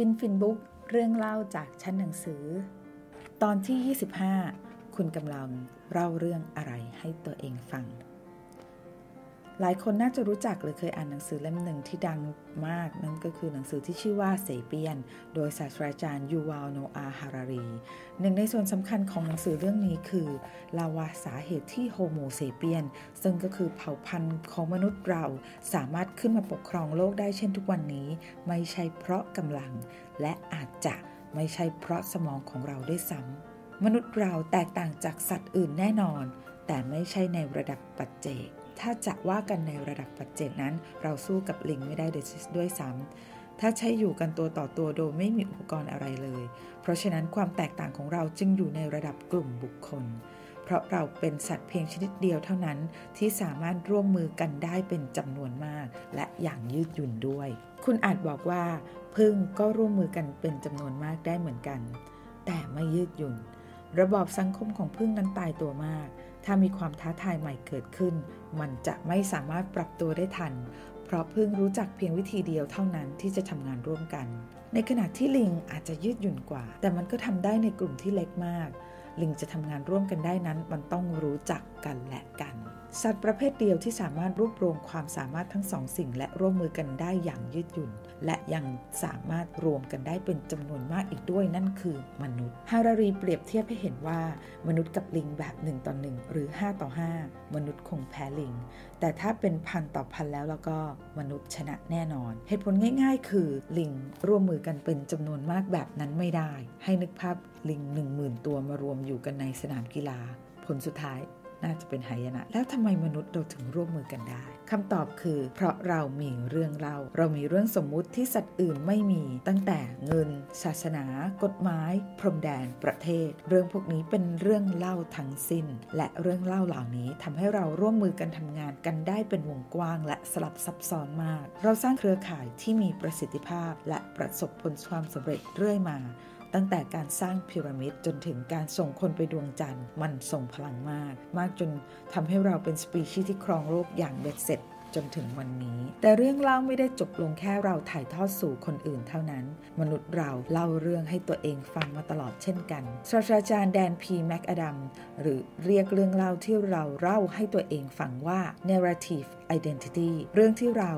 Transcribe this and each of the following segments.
ฟินฟินบุ๊กเรื่องเล่าจากชั้นหนังสือ ตอนที่ 25 คุณกำลังเล่าเรื่องอะไรให้ตัวเองฟัง หลายคนน่าจะรู้จักหรือเคยอ่านหนังสือเล่มหนึ่งที่ดังมาก นั่นก็คือหนังสือที่ชื่อว่า Sapiens โดยศาสตราจารย์ยูวาลโนอาฮารารี หนึ่งในส่วนสำคัญของหนังสือเรื่องนี้คือเล่าว่าสาเหตุที่ Homo Sapiens ซึ่งก็คือเผ่าพันธุ์ของมนุษย์เรา สามารถขึ้นมาปกครองโลกได้เช่นทุกวันนี้ ไม่ใช่เพราะกำลัง และอาจจะไม่ใช่เพราะสมองของเราด้วยซ้ำมนุษย์เราแตกต่างจากสัตว์อื่นแน่นอน แต่ไม่ใช่ในระดับปัจเจก ถ้าจะว่ากันในระดับปัจเจกนั้น เราสู้กับลิงไม่ได้ด้วยซ้ำถ้าใช้อยู่กันตัวต่อตัวโดยไม่มีอุปกรณ์อะไรเลย เพราะฉะนั้นความแตกต่างของเราจึงอยู่ในระดับกลุ่มบุคคล เพราะเราเป็นสัตว์เพียงชนิดเดียวเท่านั้นที่สามารถร่วมมือกันได้เป็นจำนวนมาก และอย่างยืดหยุ่นด้วย คุณอาจบอกว่าพึ่งก็ร่วมมือกันเป็นจำนวนมากได้เหมือนกัน แต่ไม่ยืดหยุ่น ระบอบสังคมของพึ่งนั้นตายตัวมาก ถ้ามีความท้าทายใหม่เกิดขึ้น มันจะไม่สามารถปรับตัวได้ทัน เพราะเพิ่งรู้จักเพียงวิธีเดียวเท่านั้นที่จะทำงานร่วมกัน ในขณะที่ลิงอาจจะยืดหยุ่นกว่า แต่มันก็ทำได้ในกลุ่มที่เล็กมาก ลิงจะทำงานร่วมกันได้นั้น มันต้องรู้จักกันแหละ สัตว์ประเภทเดียวที่สามารถรวบรวมความสามารถทั้งสองสิ่ง และร่วมมือกันได้อย่างยืดหยุ่น และยังสามารถรวมกันได้เป็นจำนวนมากอีกด้วยนั่นคือมนุษย์ ฮารารีเปรียบเทียบให้เห็นว่า มนุษย์กับลิงแบบ1ต่อ1หรือ 5 ต่อ 5 มนุษย์คงแพ้ลิง แต่ถ้าเป็นพันต่อพันแล้วแล้วก็มนุษย์ชนะแน่นอน เหตุผลง่าย ๆ คือลิงร่วมมือกันเป็นจำนวนมากแบบนั้นไม่ได้ ให้นึกภาพลิง 1 0,000 ตัวมารวมอยู่กันในสนามกีฬา ผลสุดท้าย น่าจะเป็นหายนะ แล้วทำไมมนุษย์เราถึงร่วมมือกันได้คำตอบคือ เพราะเรามีเรื่องเล่า เรามีเรื่องสมมุติที่สัตว์อื่นไม่มี ตั้งแต่เงิน ศาสนา กฎหมาย พรมแดน ประเทศ เรื่องพวกนี้เป็นเรื่องเล่าทั้งสิ้น และเรื่องเล่าเหล่านี้ทำให้เราร่วมมือกันทำงานกันได้เป็นวงกว้าง และสลับซับซ้อนมาก เราสร้างเครือข่ายที่มีประสิทธิภาพ และประสบผลความสำเร็จเรื่อยมา ตั้งแต่การสร้างพีระมิดจนถึงการส่งคนไปดวงจันทร์ มันส่งพลังมาก มากจนทำให้เราเป็นสปีชีส์ที่ครองโลกอย่างเบ็ดเสร็จจนถึงวันนี้ แต่เรื่องเล่าไม่ได้จบลงแค่เราถ่ายทอดสู่คนอื่นเท่านั้น มนุษย์เราเล่าเรื่องให้ตัวเองฟังมาตลอดเช่นกันศาสตราจารย์แดนพีแมคอดัมหรือเรียกเรื่องเล่าที่เราเล่าให้ตัวเองฟังว่า narrative identity เรื่องที่เรา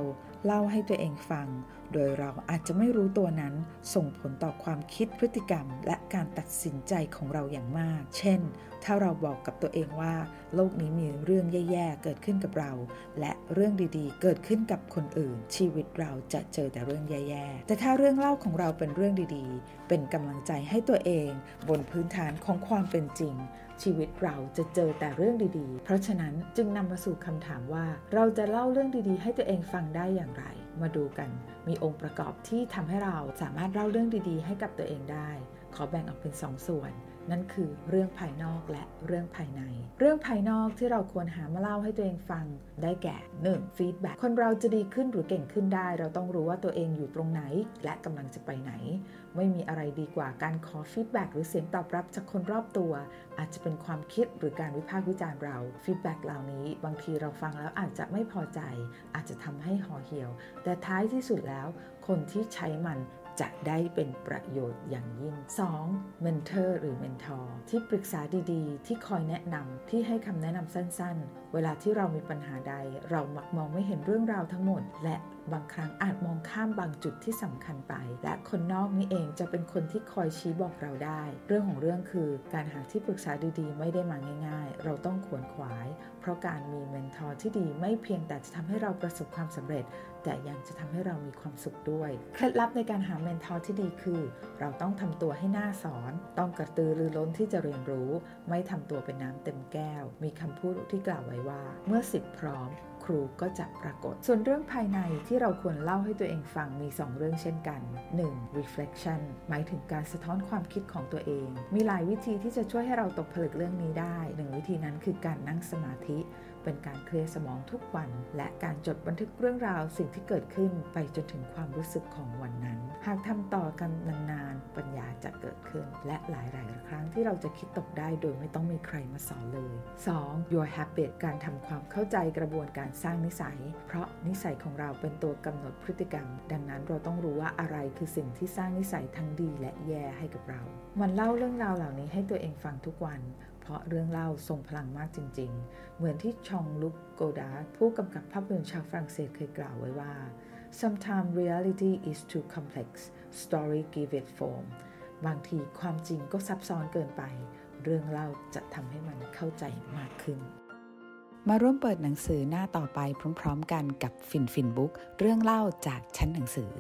เล่าให้ตัวเองฟัง โดยเราอาจจะไม่รู้ตัวนั้นส่งผลต่อความคิดพฤติกรรม และการตัดสินใจของเราอย่างมาก เช่น ถ้าเราบอกกับตัวเองว่า โลกนี้มีเรื่องแย่ๆ เกิดขึ้นกับเรา และเรื่องดีๆ เกิดขึ้นกับคนอื่น ชีวิตเราจะเจอแต่เรื่องแย่ๆ แต่ถ้าเรื่องเล่าของเราเป็นเรื่องดีๆ เป็นกำลังใจให้ตัวเอง บนพื้นฐานของความเป็นจริง ชีวิตเราจะเจอแต่เรื่องดีๆ เพราะฉะนั้นจึงนำมาสู่คำถามว่า เราจะเล่าเรื่องดีๆ ให้ตัวเองฟังได้อย่างไร มาดูกัน มีองค์ประกอบที่ทำให้เราสามารถเล่าเรื่องดีๆ ให้กับตัวเองได้ขอแบ่งออกเป็น2ส่วน นั่นคือเรื่องภายนอกและเรื่องภายใน เรื่องภายนอกที่เราควรหามาเล่าให้ตัวเองฟังได้แก่ 1. ฟีดแบ็คนเราจะดีขึ้นหรือเก่งขึ้นได้ เราต้องรู้ว่าตัวเองอยู่ตรงไหน และกำลังจะไปไหน ไม่มีอะไรดีกว่าการขอฟีดแบ็หรือเสียงตอบรับจากคนรอบตัว อาจจะเป็นความคิดหรือการวิพากษ์วิจารณ์เรา feedback เหล่านี้ บางทีเราฟังแล้วอาจจะไม่พอใจ อาจจะทำให้ห่อเหี่ยว แต่ท้ายที่สุดแล้ว คนที่ใช้มัน จะได้เป็นประโยชน์อย่างยิ่ง 2. mentor หรือ mentor ที่ปรึกษาดีๆ ที่คอยแนะนำที่ให้คำแนะนำสั้นๆ เวลาที่เรามีปัญหาใด เรามักมองไม่เห็นเรื่องราวทั้งหมด และ บางครั้งอาจมองข้ามบางจุดที่สำคัญไป และคนนอกนี่เองจะเป็นคนที่คอยชี้บอกเราได้ เรื่องของเรื่องคือการหาที่ปรึกษาดีๆ ไม่ได้มาง่าย ๆ เราต้องขวนขวาย เพราะการมี mentor ที่ดีไม่เพียงแต่จะทำให้เราประสบความสำเร็จ แต่ยังจะทำให้เรามีความสุขด้วย เคล็ดลับในการหา mentor ที่ดีคือ เราต้องทำตัวให้น่าสอน ต้องกระตือรือร้นที่จะเรียนรู้ ไม่ทำตัวเป็นน้ำเต็มแก้ว มีคำพูดที่กล่าวไว้ว่า เมื่อศิษย์พร้อมครูก็จะปรากฏ ส่วนเรื่องภายในที่เราควรเล่าให้ตัวเองฟังมี 2 เรื่องเช่นกัน 1. reflection หมายถึงการสะท้อนความคิดของตัวเอง มีหลายวิธีที่จะช่วยให้เราตกผลึกเรื่องนี้ได้หนึ่งวิธีนั้นคือการนั่งสมาธิเป็นการเคลียร์สมองทุกวัน และการจดบันทึกเรื่องราวสิ่งที่เกิดขึ้นไปจนถึงความรู้สึกของวันนั้น หากทำต่อกันนานๆ ปัญญาจะเกิดขึ้น และหลายๆ ครั้งที่เราจะคิดตกได้โดยไม่ต้องมีใครมาสอนเลย 2. your habit การทำความเข้าใจกระบวนการสร้างนิสัย เพราะนิสัยของเราเป็นตัวกำหนดพฤติกรรม ดังนั้นเราต้องรู้ว่าอะไรคือสิ่งที่สร้างนิสัยทั้งดีและแย่ให้กับเรา มันเล่าเรื่องราวเหล่านี้ให้ตัวเองฟังทุกวัน เพราะเรื่องเล่าทรงพลังมากจริง ๆ เหมือนที่ชองลุกโกดาผู้กำกับภาพยนตร์ชาวฝรั่งเศสเคยกล่าวไว้ว่า sometimes reality is too complex story give it form บางทีความจริงก็ซับซ้อนเกินไป เรื่องเล่าจะทำให้มันเข้าใจมากขึ้น มาร่วมเปิดหนังสือหน้าต่อไปพร้อม ๆ กันกับฟินฟินบุ๊กเรื่องเล่าจากชั้นหนังสือ